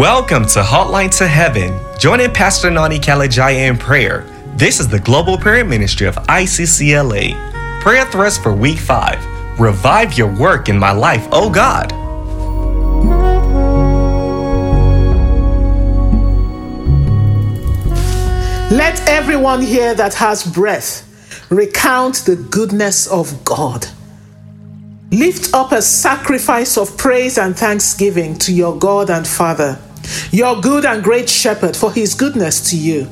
Welcome to Hotline to Heaven. Joining Pastor Nony Kalejaiye in prayer. This is the Global Prayer Ministry of ICCLA. Prayer thrust for week 5. Revive your work in my life, oh God. Let everyone here that has breath recount the goodness of God. Lift up a sacrifice of praise and thanksgiving to your God and Father, your good and great shepherd, for his goodness to you.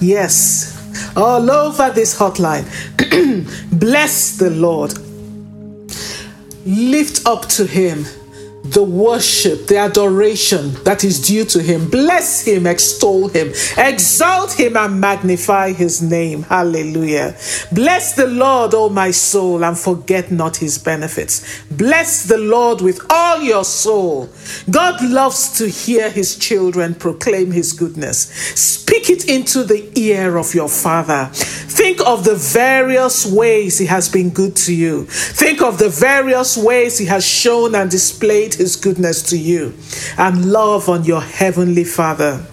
Yes, all over this hotline. Bless the Lord. Lift up to him the worship, the adoration that is due to him. Bless him, extol him, exalt him, and magnify his name. Hallelujah. Bless the Lord, O my soul, and forget not his benefits. Bless the Lord with all your soul. God loves to hear his children proclaim his goodness. Speak it into the ear of your Father. Think of the various ways he has been good to you. Think of the various ways he has shown and displayed his goodness to you and love on your heavenly Father.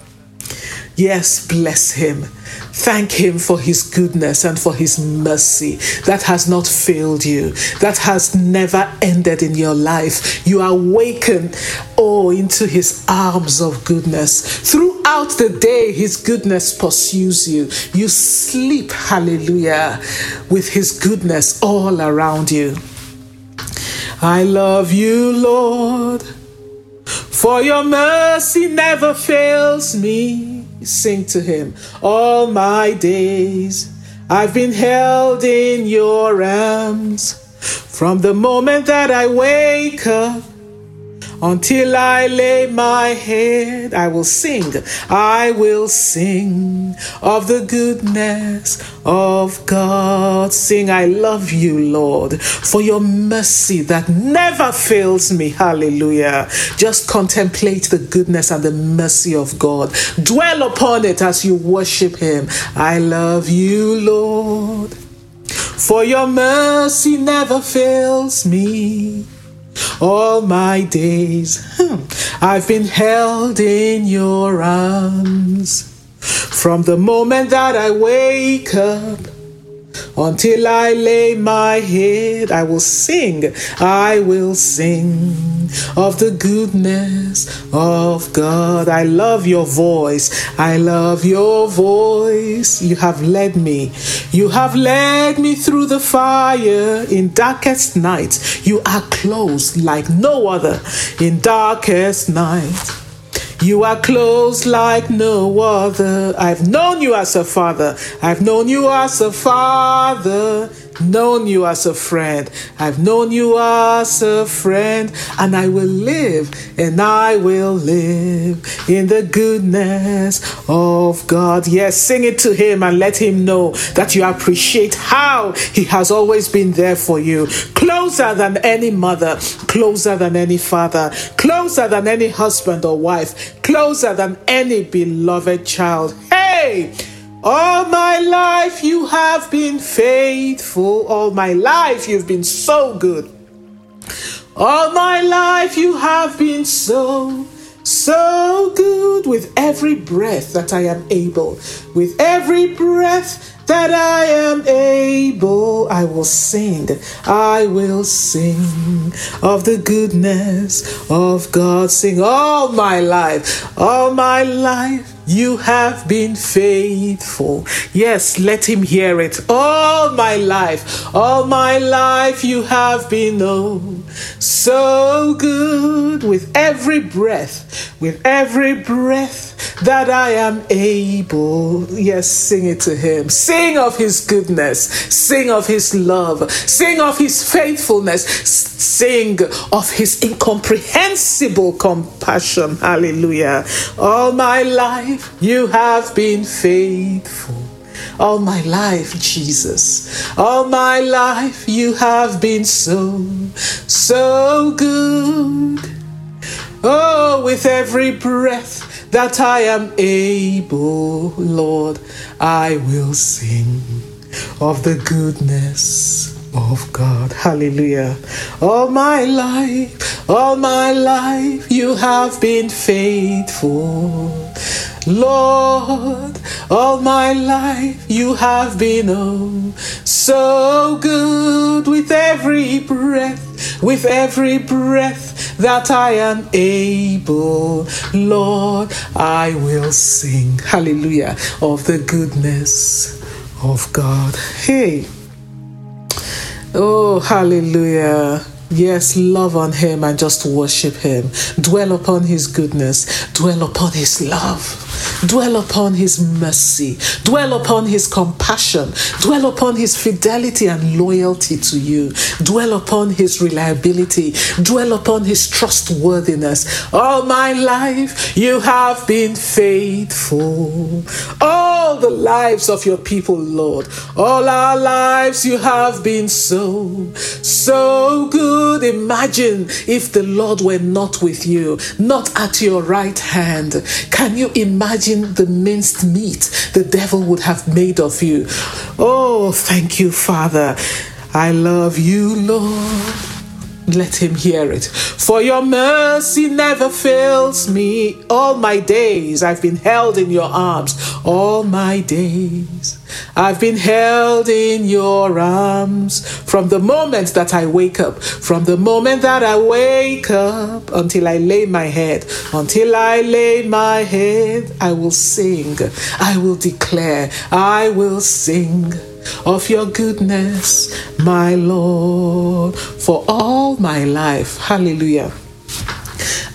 Yes, bless him. Thank him for his goodness and for his mercy that has not failed you, that has never ended in your life. You awaken, oh, into his arms of goodness. Throughout the day, his goodness pursues you. You sleep, hallelujah, with his goodness all around you. I love you, Lord, for your mercy never fails me. Sing to him all my days. I've been held in your arms from the moment that I wake up until I lay my head, I will sing, I will sing of the goodness of God. Sing, I love you, Lord, for your mercy that never fails me. Hallelujah. Just contemplate the goodness and the mercy of God. Dwell upon it as you worship Him. I love you, Lord, for your mercy never fails me all my days. Hmm, I've been held in your arms from the moment that I wake up until I lay my head. I will sing, I will sing of the goodness of God. I love your voice. I love your voice. You have led me. You have led me through the fire in darkest night. You are close like no other in darkest night. You are close like no other. I've known you as a father. I've known you as a father known you as a friend. I've known you as a friend, and I will live, and I will live in the goodness of God. Yes, sing it to Him and let Him know that you appreciate how He has always been there for you. Closer than any mother, closer than any father, closer than any husband or wife, closer than any beloved child. Hey! All my life you have been faithful. All my life you've been so good. All my life you have been so, so good with every breath that I am able. With every breath that I am able, I will sing, I will sing of the goodness of God. Sing all my life, all my life. You have been faithful. Yes, let him hear it. All my life, all my life, you have been oh, so good with every breath, with every breath that I am able. Yes, sing it to him. Sing of his goodness, sing of his love, sing of his faithfulness, sing of his incomprehensible compassion. Hallelujah. All my life, you have been faithful. All my life, Jesus. All my life, you have been so, so good. Oh, with every breath that I am able, Lord, I will sing of the goodness of God. Hallelujah. All my life, all my life, you have been faithful. Lord, all my life you have been oh so good with every breath, with every breath that I am able. Lord, I will sing, hallelujah, of the goodness of God. Hey, oh, hallelujah. Yes, love on him and just worship him. Dwell upon his goodness. Dwell upon his love. Dwell upon his mercy. Dwell upon his compassion. Dwell upon his fidelity and loyalty to you. Dwell upon his reliability. Dwell upon his trustworthiness. All my life you have been faithful. All the lives of your people, Lord. All our lives you have been so, so good. Imagine if the Lord were not with you, not at your right hand. Can you imagine the minced meat the devil would have made of you? Oh, thank you, Father. I love you, Lord. Let him hear it. For your mercy never fails me. All my days I've been held in your arms. All my days I've been held in your arms. From the moment that I wake up, from the moment that I wake up until I lay my head, until I lay my head, I will sing. I will declare. I will sing of your goodness, my Lord, for all my life. Hallelujah.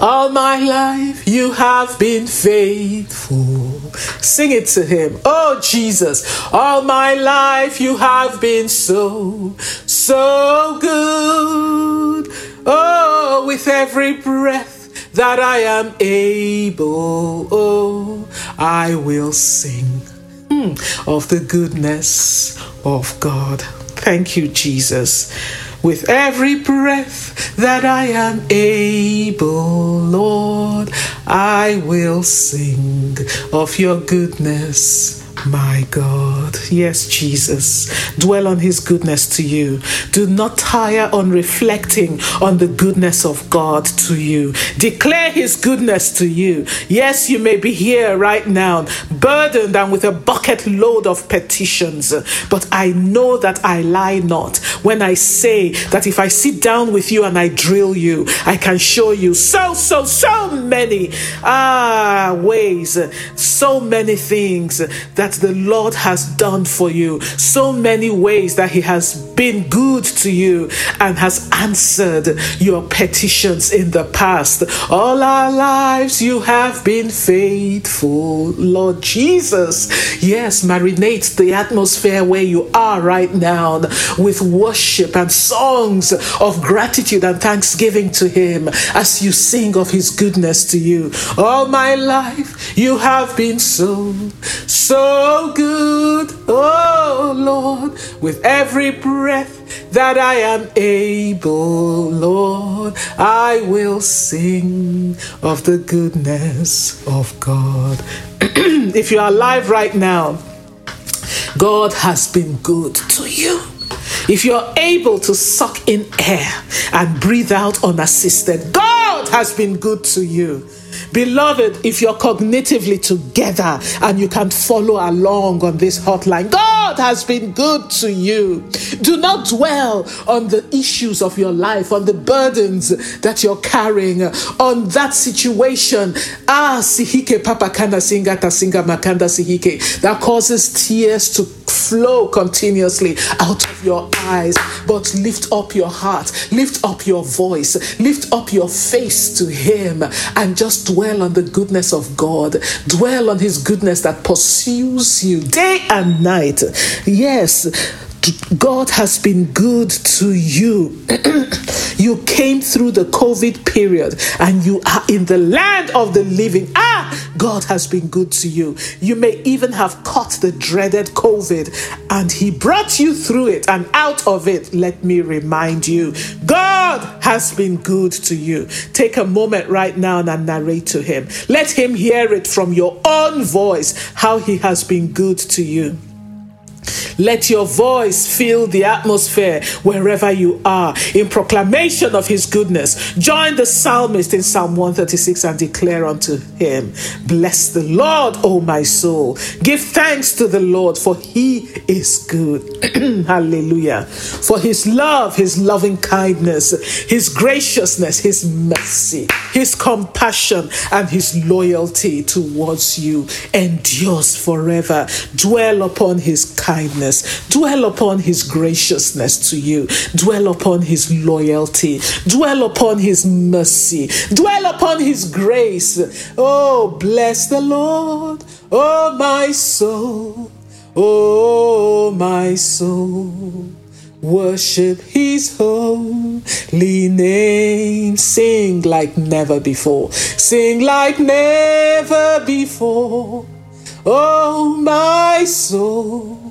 All my life you have been faithful. Sing it to him. Oh Jesus, all my life you have been so, so good. Oh, with every breath that I am able, oh, I will sing Hmm. of the goodness of God. Thank you, Jesus. With every breath that I am able, Lord, I will sing of your goodness my God. Yes, Jesus. Dwell on his goodness to you. Do not tire on reflecting on the goodness of God to you. Declare his goodness to you. Yes, you may be here right now, burdened and with a bucket load of petitions, but I know that I lie not when I say that if I sit down with you and I drill you, I can show you so, so, so many ah ways, so many things that that the Lord has done for you, so many ways that He has been good to you and has answered your petitions in the past. All our lives you have been faithful, Lord Jesus. Yes, marinate the atmosphere where you are right now with worship and songs of gratitude and thanksgiving to Him as you sing of His goodness to you. All my life you have been so, so so good, oh Lord, with every breath that I am able, Lord, I will sing of the goodness of God. if you are alive right now, God has been good to you. If you're able to suck in air and breathe out unassisted, God has been good to you. Beloved, if you're cognitively together and you can follow along on this hotline, God has been good to you. Do not dwell on the issues of your life, on the burdens that you're carrying, on that situation. Ah, sihike papa kanda singa tasinga makanda sihike that causes tears to flow continuously out of your eyes. But lift up your heart, lift up your voice, lift up your face to Him, and just dwell on the goodness of God. Dwell on His goodness that pursues you day and night. Yes God has been good to you. you came through the COVID period and you are in the land of the living. Ah, God has been good to you. You may even have caught the dreaded COVID and He brought you through it and out of it. Let me remind you God has been good to you. Take a moment right now and narrate to Him. Let Him hear it from your own voice how He has been good to you. Let your voice fill the atmosphere wherever you are in proclamation of his goodness. Join the psalmist in Psalm 136 and declare unto him, Bless the Lord, O my soul. Give thanks to the Lord, for he is good. Hallelujah. For his love, his loving kindness, his graciousness, his mercy, his compassion, and his loyalty towards you endures forever. Dwell upon his kindness, dwell upon his graciousness to you, dwell upon his loyalty, dwell upon his mercy, dwell upon his grace. Oh, bless the Lord, oh my soul, oh my soul. Worship his holy name. Sing like never before. Sing like never before. Oh, my soul,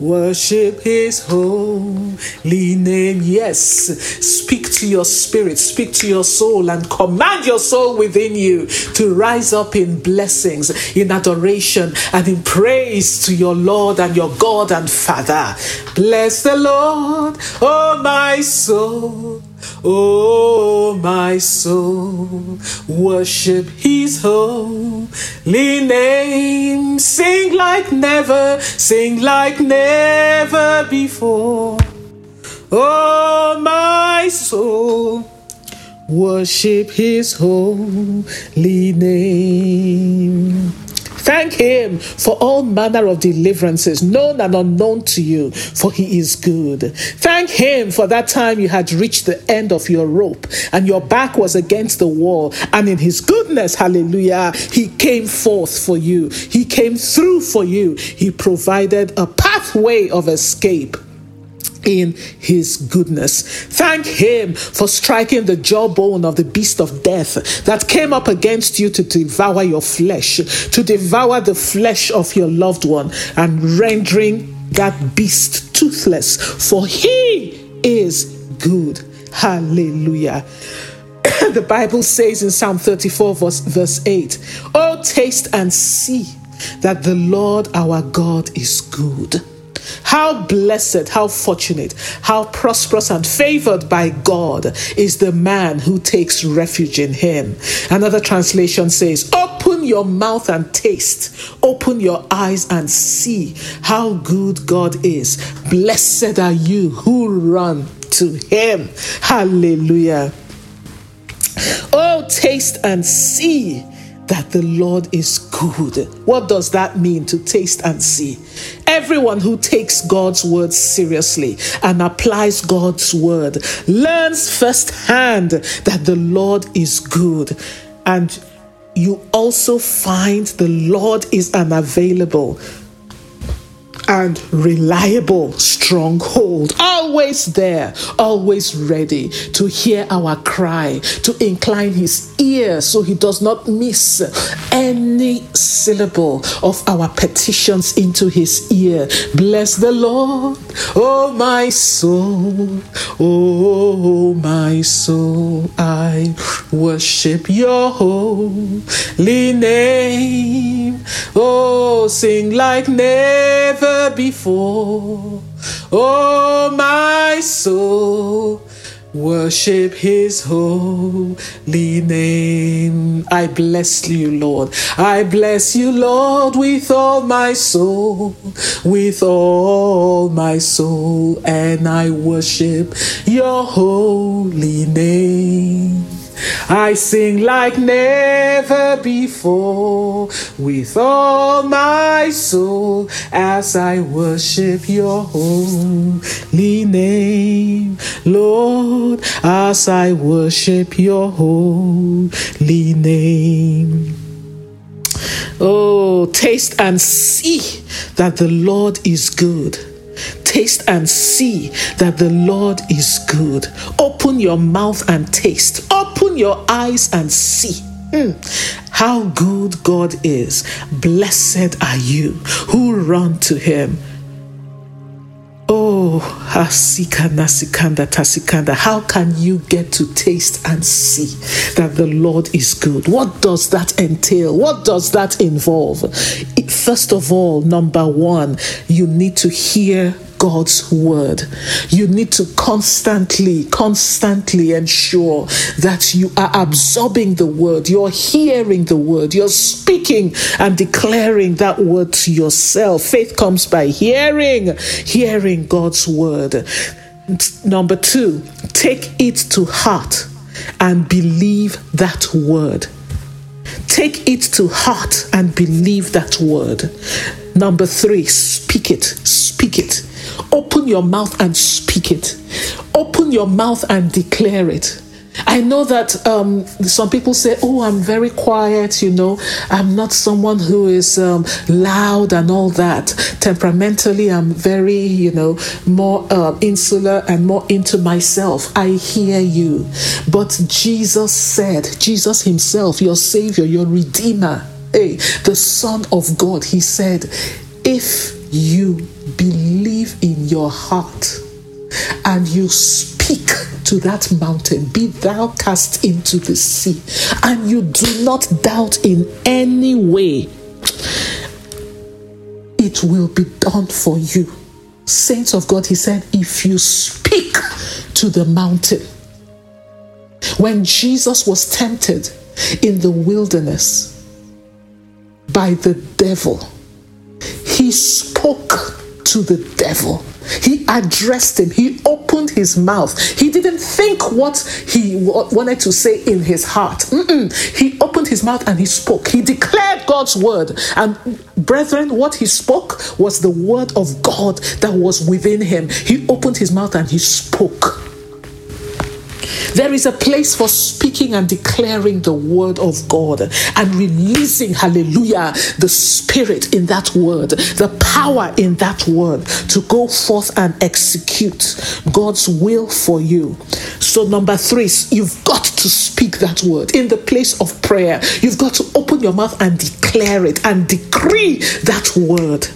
worship his holy name. Yes, speak to your spirit, speak to your soul, and command your soul within you to rise up in blessings, in adoration, and in praise to your Lord and your God and Father. Bless the Lord, oh, my soul. Oh, my soul, worship his holy name. Sing like never, sing like never before. Oh, my soul, worship his holy name. Thank Him for all manner of deliverances, known and unknown to you, for He is good. Thank Him for that time you had reached the end of your rope and your back was against the wall, and in His goodness, hallelujah, He came forth for you. He came through for you. He provided a pathway of escape in his goodness. Thank him for striking the jawbone of the beast of death that came up against you to devour your flesh, to devour the flesh of your loved one, and rendering that beast toothless, for he is good. Hallelujah. the Bible says in Psalm 34, verse, verse 8, Oh, taste and see that the Lord our God is good. How blessed, how fortunate, how prosperous and favored by God is the man who takes refuge in him. Another translation says, Open your mouth and taste, open your eyes and see how good God is. Blessed are you who run to him. Hallelujah. Oh, taste and see that the Lord is good. What does that mean to taste and see? Everyone who takes God's word seriously and applies God's word learns firsthand that the Lord is good. And you also find the Lord is unavailable and reliable stronghold, always there, always ready to hear our cry, to incline his ear so he does not miss any syllable of our petitions into his ear. Bless the Lord, oh my soul, oh my soul, I worship your holy name. Oh, sing like before. Oh, my soul, worship his holy name. I bless you, Lord. I bless you, Lord, with all my soul, with all my soul, and I worship your holy name. I sing like never before with all my soul as I worship your holy name, Lord, as I worship your holy name. Oh, taste and see that the Lord is good. Taste and see that the Lord is good. Open your mouth and taste. Open your eyes and see. Mm, how good God is. Blessed are you who run to him. Oh, Hasikanda Sikanda Tasikanda. How can you get to taste and see that the Lord is good? What does that entail? What does that involve? first of all, number one, you need to hear God's word. You need to constantly, constantly ensure that you are absorbing the word, you're hearing the word, you're speaking and declaring that word to yourself. Faith comes by hearing, hearing God's word. Number two, take it to heart and believe that word. Take it to heart and believe that word. Number three, speak it. Speak it. Open your mouth and speak it. Open your mouth and declare it. I know that um, some people say, Oh, I'm very quiet, you know, I'm not someone who is um, loud and all that. Temperamentally, I'm very, you know, more uh, insular and more into myself. I hear you. But Jesus said, Jesus Himself, your Savior, your Redeemer, hey, the Son of God, He said, If you believe in your heart and you speak to that mountain, be thou cast into the sea, and you do not doubt in any way, it will be done for you. Saints of God, he said, if you speak to the mountain, when Jesus was tempted in the wilderness by the devil, he spoke to the devil he addressed him. He opened his mouth. He didn't think what he wanted to say in his heart. Mm-mm. He opened his mouth and he spoke. He declared God's word. And brethren, what he spoke was the word of God that was within him. He opened his mouth and he spoke. There is a place for speaking and declaring the word of God and releasing, hallelujah, the spirit in that word, the power in that word to go forth and execute God's will for you. So, number three, you've got to speak that word in the place of prayer. You've got to open your mouth and declare it and decree that word.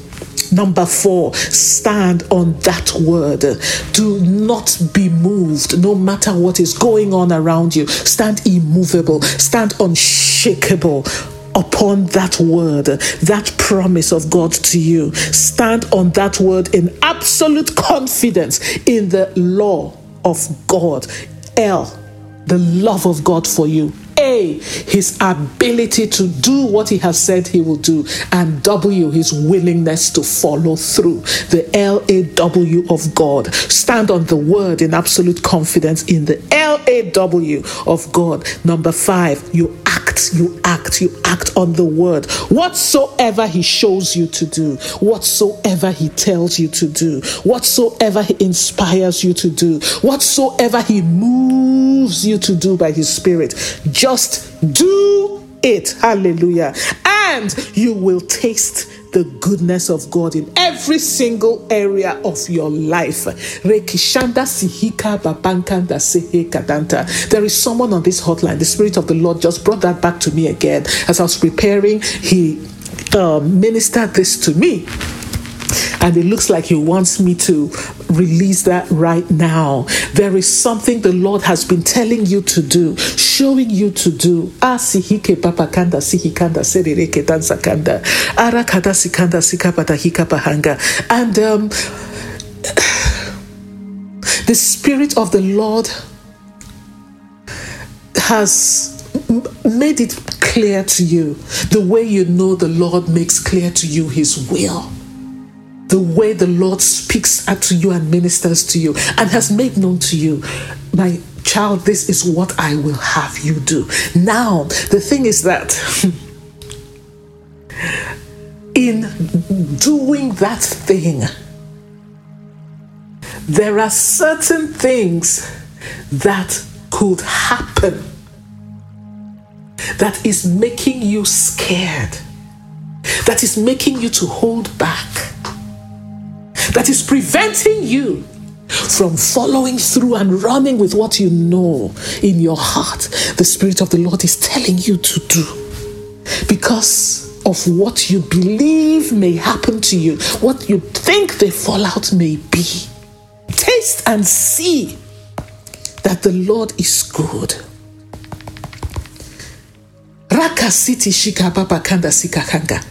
Number four, stand on that word. Do not be moved no matter what is going on around you. Stand immovable, stand unshakable upon that word, that promise of God to you. Stand on that word in absolute confidence in the law of God. L, the love of God for you. A, his ability to do what he has said he will do, and W, his willingness to follow through. The L A W of God. Stand on the word in absolute confidence in the L A W of God. Number five, you act, you act, you act on the word. Whatsoever he shows you to do, whatsoever he tells you to do, whatsoever he inspires you to do, whatsoever he moves you to do by his spirit just do it. Hallelujah. And you will taste the goodness of God in every single area of your life. There is someone on this hotline. The Spirit of the Lord just brought that back to me again. As I was preparing, He uh, ministered this to me and it looks like He wants me to release that right now. There is something the Lord has been telling you to do, showing you to do. Ah, sihike papa kanda sihikanda serereke tansakanda arakada sikanda sikapata hikapahanga. And um, the Spirit of the Lord has made it clear to you the way you know the Lord makes clear to you His will the way the Lord speaks to you and ministers to you and has made known to you, my child, this is what I will have you do. Now, the thing is that in doing that thing, there are certain things that could happen that is making you scared, that is making you to hold back that is preventing you from following through and running with what you know in your heart, the Spirit of the Lord is telling you to do. Because of what you believe may happen to you, what you think the fallout may be. Taste and see that the Lord is good. Raka City Shika Baba Kanda Sikakanga.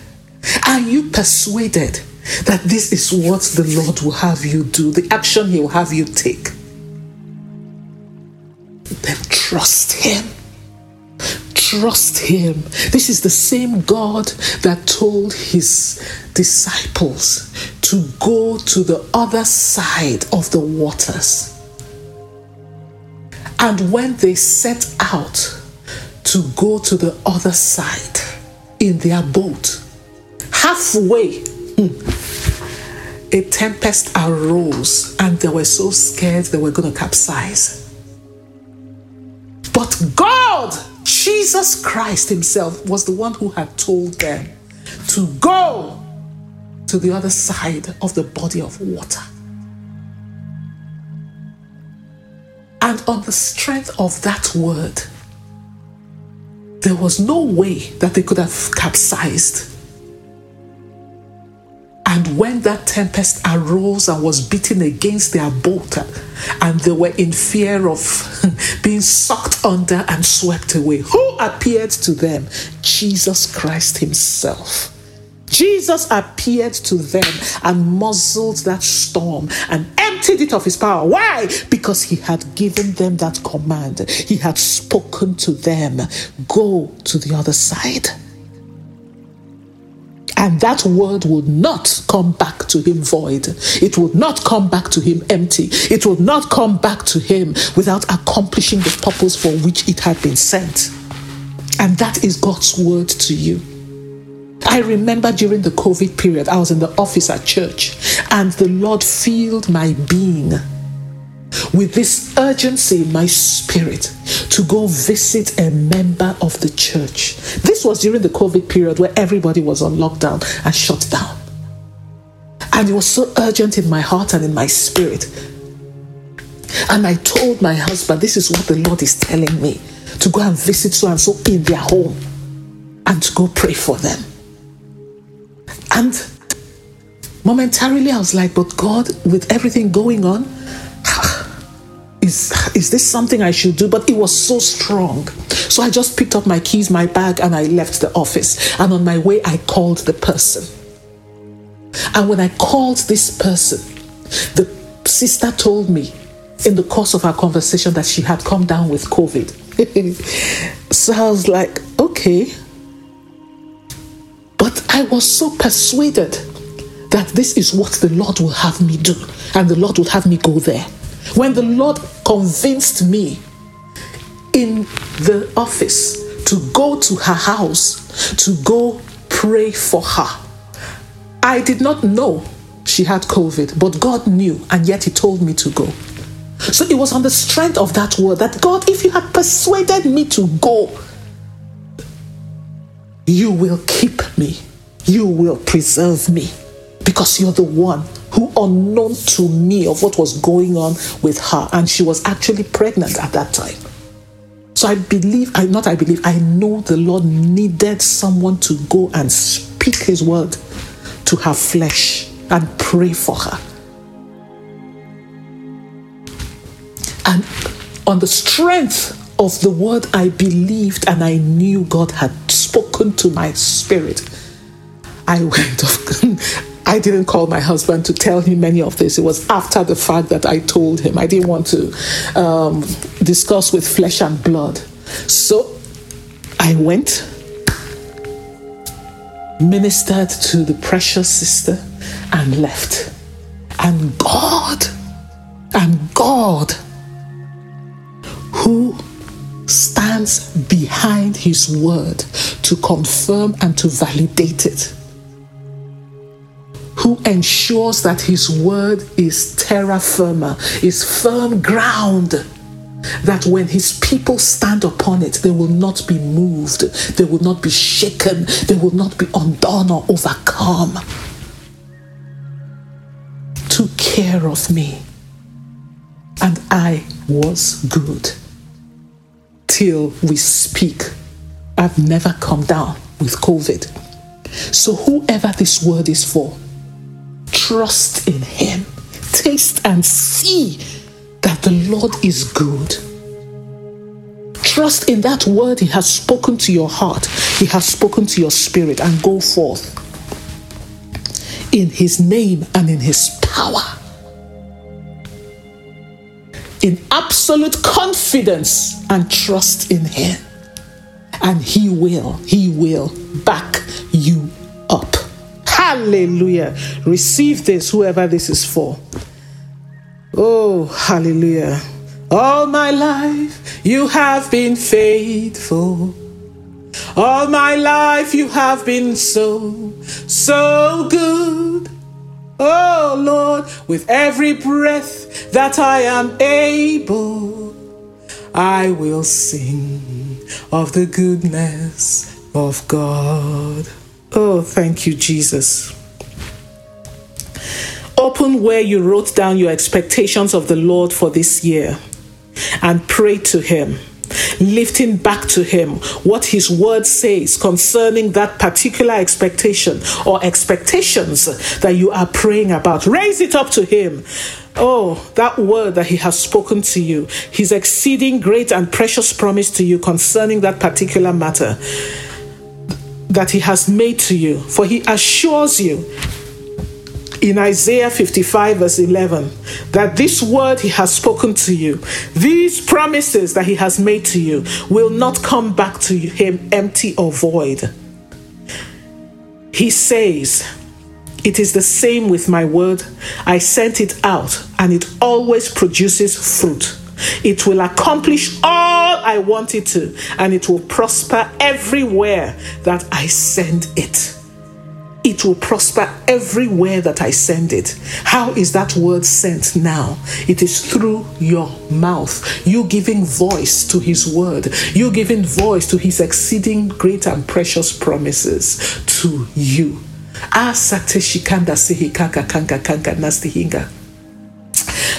Are you persuaded that this is what the Lord will have you do, the action He will have you take? Then trust Him. Trust Him. This is the same God that told His disciples to go to the other side of the waters. And when they set out to go to the other side in their boat, halfway, hmm, a tempest arose and they were so scared they were going to capsize. But God, Jesus Christ Himself, was the one who had told them to go to the other side of the body of water. And on the strength of that word, there was no way that they could have capsized. And when that tempest arose and was beating against their boat, and they were in fear of being sucked under and swept away, who appeared to them? Jesus Christ Himself. Jesus appeared to them and muzzled that storm and emptied it of his power. Why? Because he had given them that command. He had spoken to them go to the other side. And that word would not come back to him void. It would not come back to him empty. It would not come back to him without accomplishing the purpose for which it had been sent. And that is God's word to you. I remember during the COVID period, I was in the office at church, and the Lord filled my being with this urgency in my spirit to go visit a member of the church. This was during the COVID period where everybody was on lockdown and shut down. And it was so urgent in my heart and in my spirit. And I told my husband, This is what the Lord is telling me to go and visit so and so in their home and to go pray for them. And momentarily I was like, but God, with everything going on, is, is this something I should do? But it was so strong. So I just picked up my keys, my bag, and I left the office. And on my way, I called the person. And when I called this person, the sister told me in the course of our conversation that she had come down with COVID. so I was like, okay, but I was so persuaded that this is what the Lord will have me do, and the Lord will have me go there. When the Lord convinced me in the office to go to her house to go pray for her, I did not know she had COVID, but God knew, and yet He told me to go. So it was on the strength of that word that God, if you had persuaded me to go, you will keep me, you will preserve me, because you're the one who, unknown to me of what was going on with her, and she was actually pregnant at that time. So I believe, I not I believe, I know the Lord needed someone to go and speak his word to her flesh and pray for her. And on the strength of the word I believed and I knew God had spoken to my spirit, I went off. I didn't call my husband to tell him any of this. It was after the fact that I told him. I didn't want to um, discuss with flesh and blood. So I went, ministered to the precious sister, and left. And God, and God, who stands behind his word to confirm and to validate it, who ensures that his word is terra firma, is firm ground. That when his people stand upon it, they will not be moved, they will not be shaken, they will not be undone or overcome. Took care of me, and I was good till we speak. I've never come down with COVID. So, whoever this word is for, trust in Him. Taste and see that the Lord is good. Trust in that word He has spoken to your heart, He has spoken to your spirit, and go forth in his name and in his power. In absolute confidence and trust in him. And he will, he will back you. Hallelujah. Receive this, whoever this is for. Oh, hallelujah. All my life you have been faithful. All my life you have been so, so good. Oh Lord, with every breath that I am able, I will sing of the goodness of God. Oh, thank you, Jesus. Open where you wrote down your expectations of the Lord for this year and pray to Him, lifting back to Him what His word says concerning that particular expectation or expectations that you are praying about. Raise it up to Him. Oh, that word that He has spoken to you, His exceeding great and precious promise to you concerning that particular matter that He has made to you. For He assures you in Isaiah 55, verse 11, that this word he has spoken to you, these promises that he has made to you, will not come back to him empty or void. He says, It is the same with my word. I sent it out, and it always produces fruit. It will accomplish all I want it to, and it will prosper everywhere that I send it it will prosper everywhere that I send it. How is that word sent now? It is through your mouth. You giving voice to his word. You giving voice to his exceeding great and precious promises to you. Ah, Asate shikanda sehikaka kanka kanka nastihinga.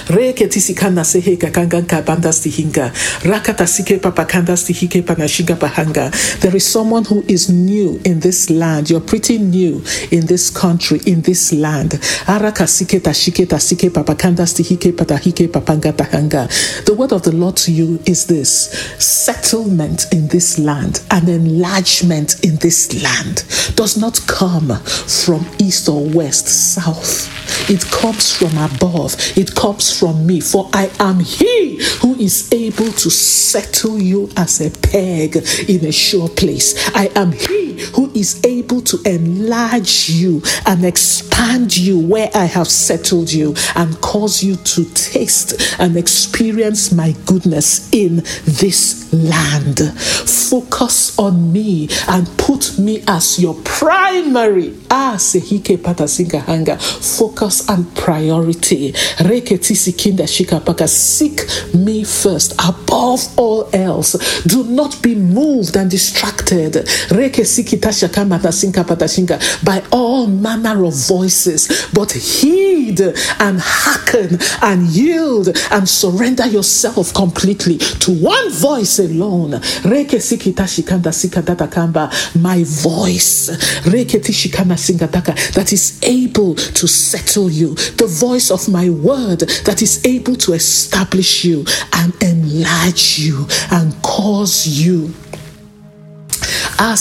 Reke sikana sehe kakanga kabandas tihinga. Rakata sike papakandas tihike panashiga bahanga. There is someone who is new in this land. You're pretty new in this country, in this land. Araka tashike tasike papakandas patahike papanga. The word of the Lord to you is this settlement in this land, an enlargement in this land does not come from east or west, south. It comes from above. It comes from me, for I am He who is able to settle you as a peg in a sure place. I am He who is able to enlarge you and expand you where I have settled you and cause you to taste and experience my goodness in this land. Focus on me and put me as your primary. Ah, sehike patasinga hanga. Focus and priority. Reketisi kinda shikapaka. Seek me first above all else. Do not be moved and distracted. Reke Sikita by all manner of voices, but heed and hearken and yield and surrender yourself completely to one voice alone. Reke Sikita Shikanda Sikadatakamba, my voice Reke Tishikana Singataka that is able to settle you, the voice of my word that is able to establish you and enlarge you and cause you ah,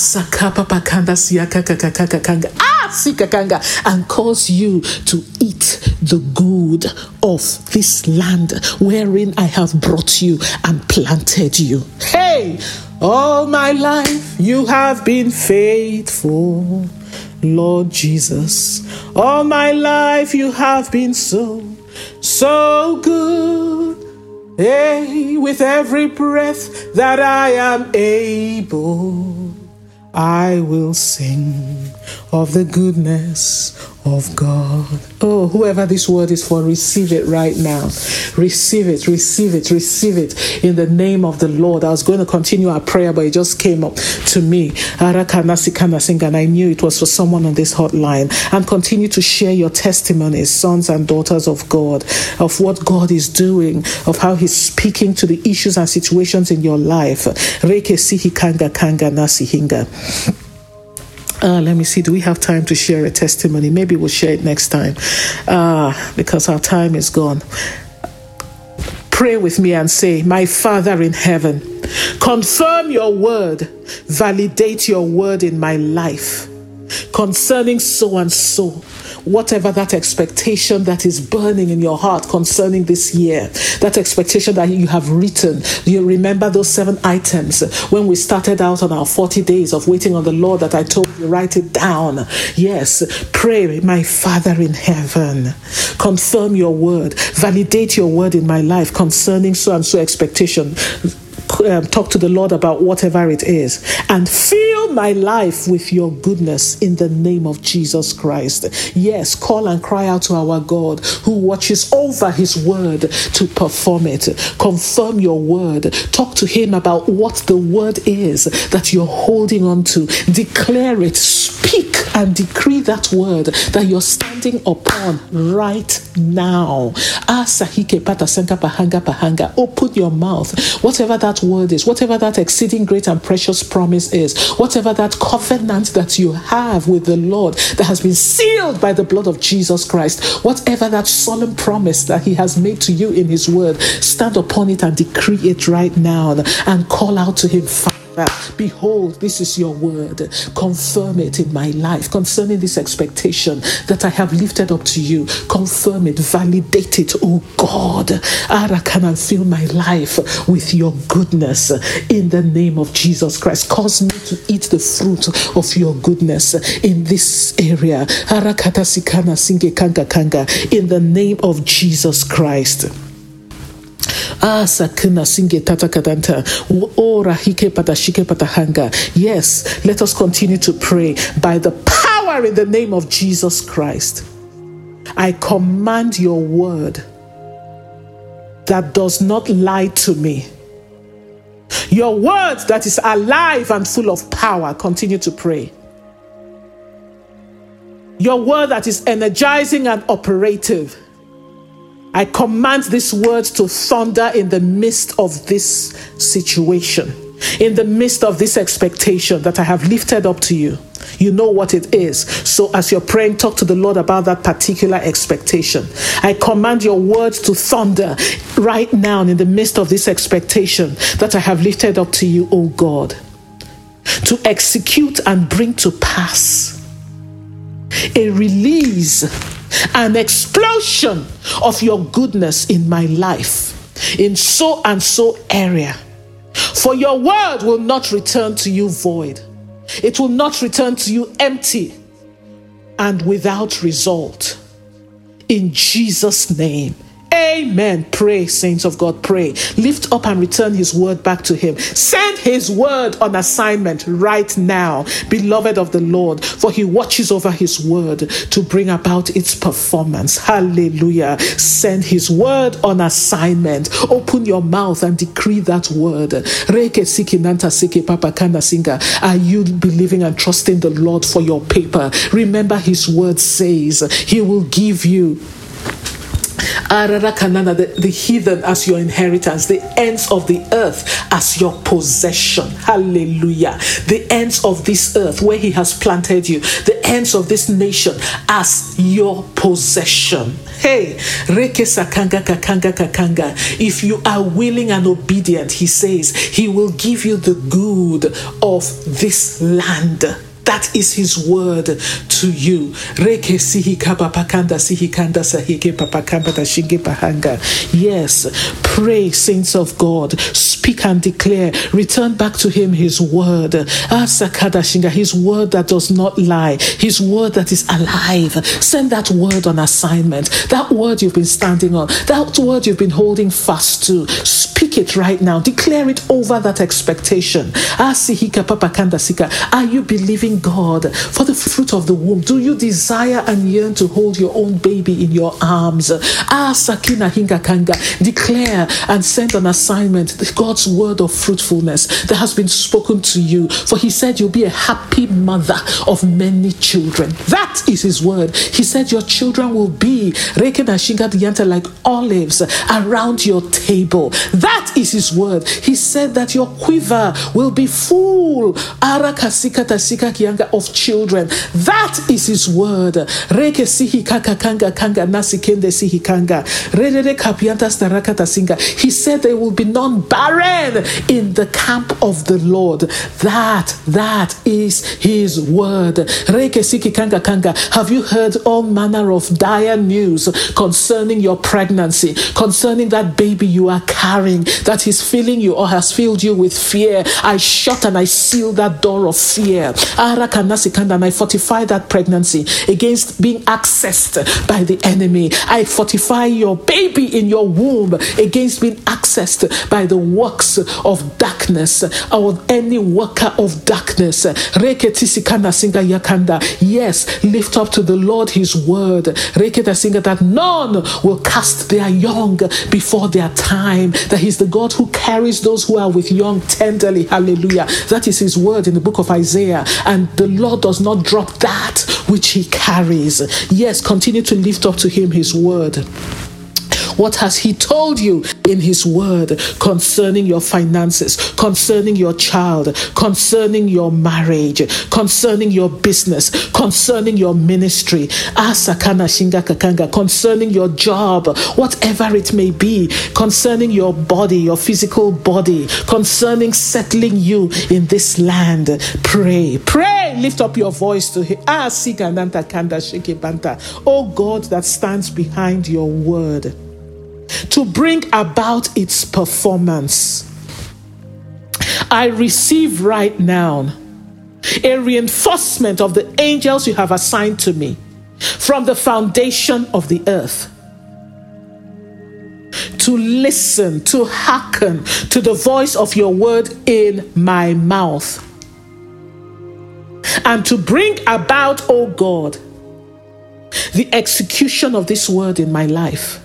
ah, and cause you to eat the good of this land wherein I have brought you and planted you. Hey, all my life you have been faithful, Lord Jesus. All my life you have been so, so good. Hey, with every breath that I am able, I will sing of the goodness of God. Oh, whoever this word is for, receive it right now. Receive it, receive it, receive it in the name of the Lord. I was going to continue our prayer, but it just came up to me. And I knew it was for someone on this hotline. And continue to share your testimonies, sons and daughters of God, of what God is doing, of how He's speaking to the issues and situations in your life. Uh, let me see. Do we have time to share a testimony? Maybe we'll share it next time uh, because our time is gone. Pray with me and say, My Father in heaven, confirm your word, validate your word in my life concerning so and so whatever that expectation that is burning in your heart concerning this year, that expectation that you have written. You remember those seven items when we started out on our 40 days of waiting on the Lord that I told you, write it down. Yes, pray, my Father in heaven, confirm your word, validate your word in my life concerning so and so expectation um, talk to the Lord about whatever it is and fill my life with your goodness in the name of Jesus Christ. Yes, call and cry out to our God who watches over his word to perform it. Confirm your word. Talk to him about what the word is that you're holding on to. Declare it. Speak and decree that word that you're standing upon right now. Open your mouth. Whatever that word is, whatever that exceeding great and precious promise is, whatever that covenant that you have with the Lord that has been sealed by the blood of Jesus Christ, whatever that solemn promise that He has made to you in His word, stand upon it and decree it right now and call out to Him. Behold, this is your word. Confirm it in my life concerning this expectation that I have lifted up to you. Confirm it, validate it, oh God. Ara, Can I fill my life with your goodness in the name of Jesus Christ. Cause me to eat the fruit of your goodness in this area. Arakata sikana singe kanga kanga in the name of Jesus Christ. Sakuna singe tata kadanta. Ora hike patashike patahanga. Yes, let us continue to pray by the power in the name of Jesus Christ. I command your word that does not lie to me. Your word that is alive and full of power. Continue to pray. Your word that is energizing and operative. I command this word to thunder in the midst of this situation, in the midst of this expectation that I have lifted up to you. You know what it is. So, as you're praying, talk to the Lord about that particular expectation. I command your words to thunder right now in the midst of this expectation that I have lifted up to you, O God, to execute and bring to pass a release an explosion of your goodness in my life in so and so area. For your word will not return to you void, it will not return to you empty and without result. In Jesus' name. Amen. Pray, saints of God, pray. Lift up and return his word back to him. Send his word on assignment right now, beloved of the Lord, for he watches over his word to bring about its performance. Hallelujah. Send his word on assignment. Open your mouth and decree that word. Are you believing and trusting the Lord for your paper? Remember, his word says he will give you the, the heathen as your inheritance, the ends of the earth as your possession. Hallelujah. The ends of this earth where He has planted you, the ends of this nation as your possession. Hey, Reke Sakanga Kakanga Kakanga. If you are willing and obedient, He says, He will give you the good of this land. That is his word to you. Yes, pray, saints of God. Speak and declare. Return back to him his word. His word that does not lie. His word that is alive. Send that word on assignment. That word you've been standing on. That word you've been holding fast to. Speak it right now. Declare it over that expectation. Are you believing? God for the fruit of the womb? Do you desire and yearn to hold your own baby in your arms? Declare and send an assignment, God's word of fruitfulness that has been spoken to you. For He said you'll be a happy mother of many children. That is His word. He said your children will be like olives around your table. That That is his word. He said that your quiver will be full of children. That is his word. He said there will be none barren in the camp of the Lord. That, that is his word. Have you heard all manner of dire news concerning your pregnancy, concerning that baby you are carrying that is filling you or has filled you with fear? I shut and I seal that door of fear. And I fortify that pregnancy against being accessed by the enemy. I fortify your baby in your womb against being accessed by the works of darkness or any worker of darkness. Yes, lift up to the Lord his word. That none will cast their young before their time. That he's the God who carries those who are with young tenderly. Hallelujah. That is his word in the book of Isaiah. And the Lord does not drop that which he carries. Yes, continue to lift up to him his word. What has He told you in His Word concerning your finances, concerning your child, concerning your marriage, concerning your business, concerning your ministry, asakana shinga kakanga, concerning your job, whatever it may be, concerning your body, your physical body, concerning settling you in this land? Pray, pray, lift up your voice to Him. Ah, Oh God that stands behind your word to bring about its performance. I receive right now a reinforcement of the angels you have assigned to me from the foundation of the earth. To listen, to hearken to the voice of your word in my mouth, and to bring about, O oh God, the execution of this word in my life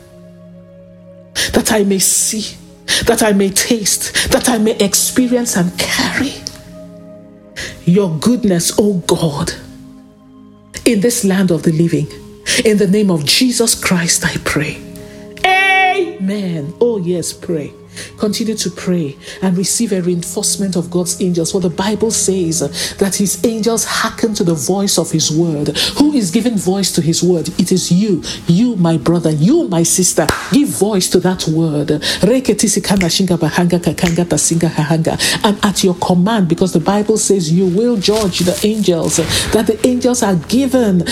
that I may see, that I may taste, that I may experience and carry your goodness, O oh God, in this land of the living. In the name of Jesus Christ, I pray. Amen. Oh, yes, pray. Continue to pray and receive a reinforcement of God's angels. For the Bible says that his angels hearken to the voice of his word. Who is giving voice to his word? It is you, you, my brother, you, my sister. Give voice to that word. And at your command, because the Bible says you will judge the angels, that the angels are given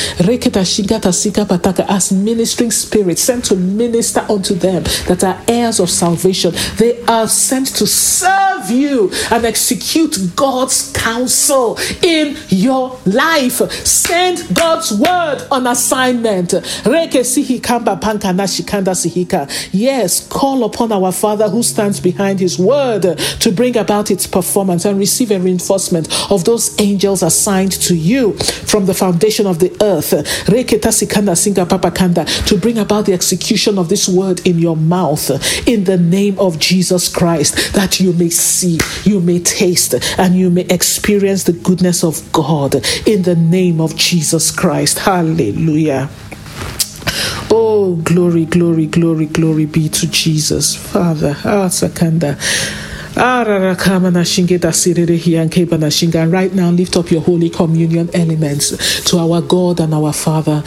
as ministering spirits sent to minister unto them that are heirs of salvation. They are sent to serve you and execute God's counsel in your life. Send God's word on assignment. Yes, call upon our Father who stands behind his word to bring about its performance and receive a reinforcement of those angels assigned to you from the foundation of the earth to bring about the execution of this word in your mouth in the name of Jesus Christ, that you may see, you may taste, and you may experience the goodness of God in the name of Jesus Christ. Hallelujah. Oh, glory, glory, glory, glory be to Jesus. Father, ah, Sakanda. And right now, lift up your Holy Communion elements to our God and our Father.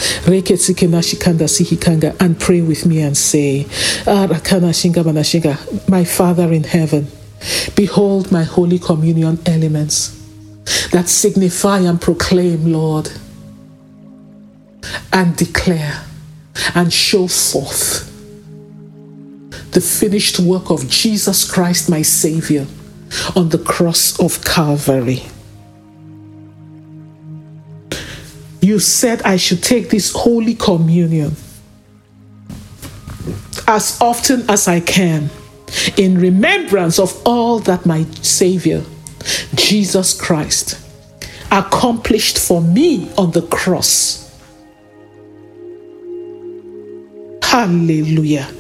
And pray with me and say, My Father in heaven, behold my Holy Communion elements that signify and proclaim, Lord, and declare and show forth the finished work of Jesus Christ, my Savior, on the cross of Calvary. You said I should take this Holy Communion as often as I can in remembrance of all that my Savior, Jesus Christ, accomplished for me on the cross. Hallelujah.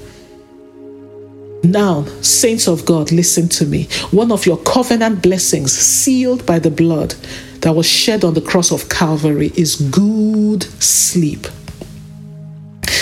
Now, saints of God, listen to me. One of your covenant blessings, sealed by the blood that was shed on the cross of Calvary, is good sleep.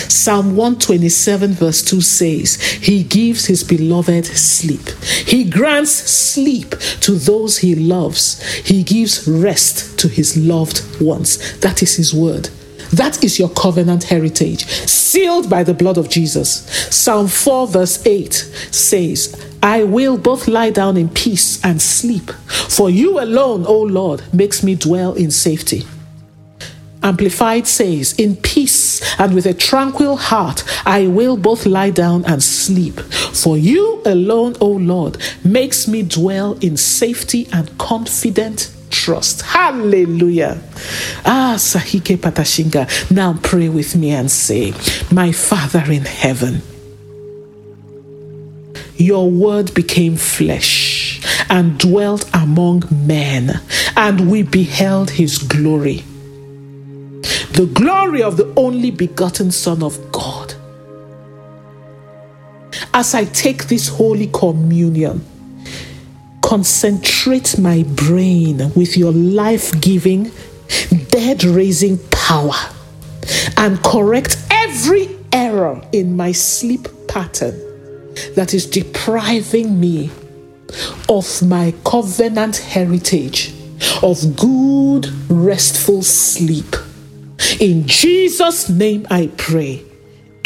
Psalm 127, verse 2 says, He gives His beloved sleep. He grants sleep to those He loves. He gives rest to His loved ones. That is His word. That is your covenant heritage, sealed by the blood of Jesus. Psalm 4, verse 8 says, I will both lie down in peace and sleep, for you alone, O Lord, makes me dwell in safety. Amplified says, In peace and with a tranquil heart, I will both lie down and sleep. For you alone, O Lord, makes me dwell in safety and confident trust. Hallelujah. Ah, Sahike Patashinga. Now pray with me and say, My Father in heaven, your word became flesh and dwelt among men, and we beheld his glory. The glory of the only begotten Son of God. As I take this holy communion, concentrate my brain with your life giving, dead raising power and correct every error in my sleep pattern that is depriving me of my covenant heritage of good, restful sleep. In Jesus' name I pray.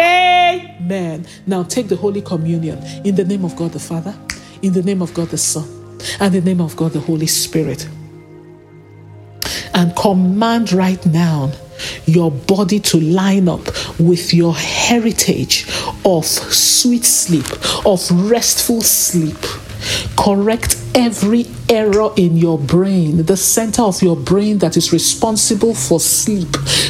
Amen. Now take the Holy Communion in the name of God the Father, in the name of God the Son and the name of God the Holy Spirit. And command right now your body to line up with your heritage of sweet sleep, of restful sleep. Correct every error in your brain, the center of your brain that is responsible for sleep.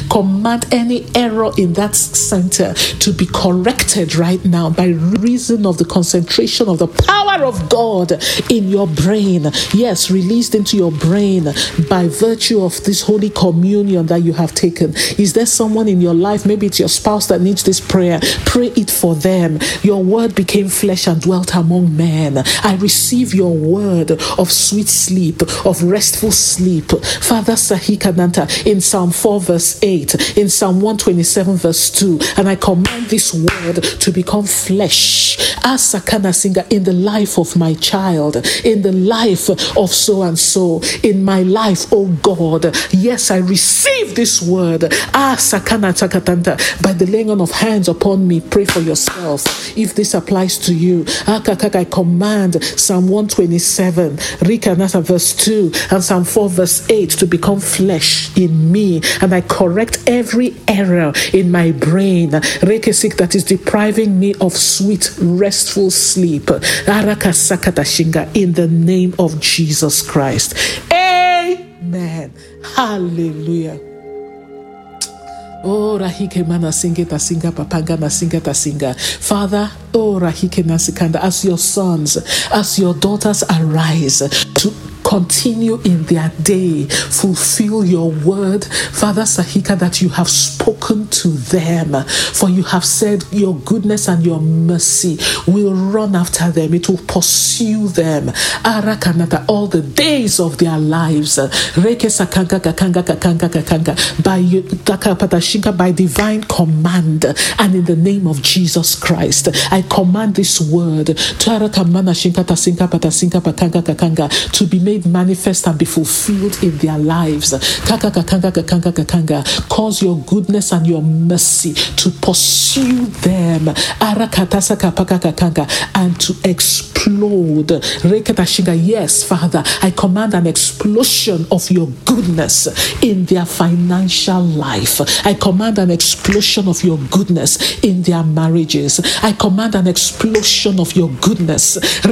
Command any error in that center to be corrected right now by reason of the concentration of the power of God in your brain. Yes, released into your brain by virtue of this holy communion that you have taken. Is there someone in your life, maybe it's your spouse that needs this prayer? Pray it for them. Your word became flesh and dwelt among men. I receive your word of sweet sleep, of restful sleep. Father Sahikananta in Psalm 4, verse 8, in Psalm 127, verse 2, and I command this word to become flesh. Asakana singer in the life of my child, in the life of so and so, in my life, oh God. Yes, I receive this word. Asakana takatanta by the laying on of hands upon me. Pray for yourself if this applies to you. I command Psalm 127 Rika Nasa verse 2 and Psalm 4 verse 8 to become flesh in me and I correct every error in my brain. Rekesik that is depriving me of sweet restful sleep. Araka Sakatashinga in the name of Jesus Christ. Amen. Hallelujah Oh, Rahike mana singe tasinga papanga na singa tasinga. Father, oh Rahike nasikanda, as your sons, as your daughters arise to continue in their day. Fulfill your word, Father Sahika, that you have spoken to them. For you have said your goodness and your mercy will run after them, it will pursue them. Arakanata all the days of their lives. By by divine command and in the name of Jesus Christ. I command this word to be made manifest and be fulfilled in their lives. Cause your goodness and your mercy to pursue them and to explode. Yes, Father, I command an explosion of your goodness in their financial life. I command an explosion of your goodness in their marriages. I command an explosion of your goodness in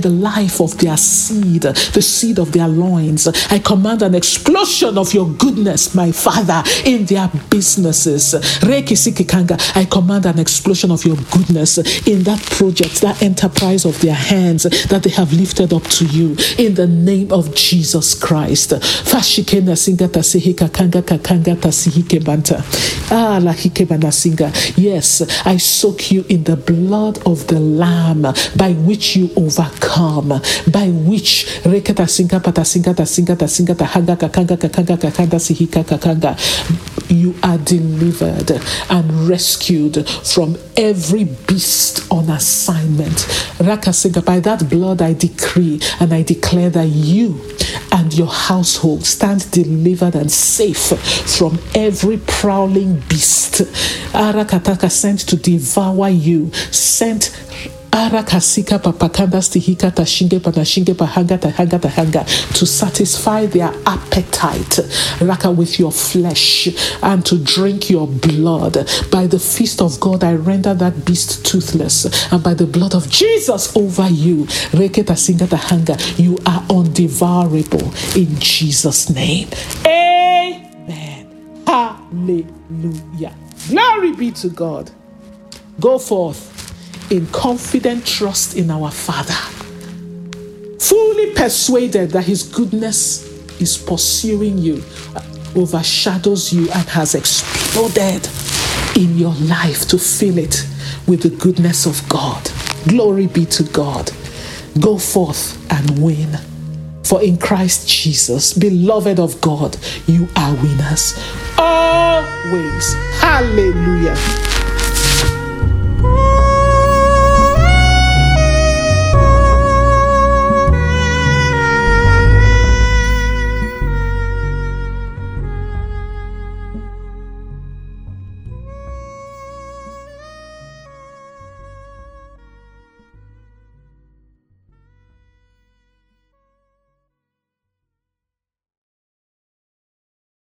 the life of their seed, the seed of their loins. I command an explosion of your goodness, my Father, in their businesses. I command an explosion of your goodness in that project that enterprise of their hands that they have lifted up to you in the name of Jesus Christ. Fashikena singata sihika kanga kakanga tasihike banta. Ah, banasinga. Yes, I soak you in the blood of the Lamb by which you overcome, by which rekata singa patasinga tasinga tasinga tahanga kakanga kakanga kakanga sihika kakanga. You are delivered and rescued from every beast on assignment. Rakasinga, by that blood I decree and I declare that you and your household stand delivered and safe from every prowling beast. Arakataka sent to devour you, sent ara kasika papakanda stihika tashinge panashinge pahanga tahanga tahanga to satisfy their appetite. Raka with your flesh and to drink your blood. By the feast of god i render that beast toothless. And by the blood of jesus over you reke tasinga tahanga you are undevourable in jesus name. Amen. Hallelujah. Glory be to god. Go forth in confident trust in our Father, fully persuaded that His goodness is pursuing you, uh, overshadows you, and has exploded in your life to fill it with the goodness of God. Glory be to God. Go forth and win. For in Christ Jesus, beloved of God, you are winners. Always. Hallelujah.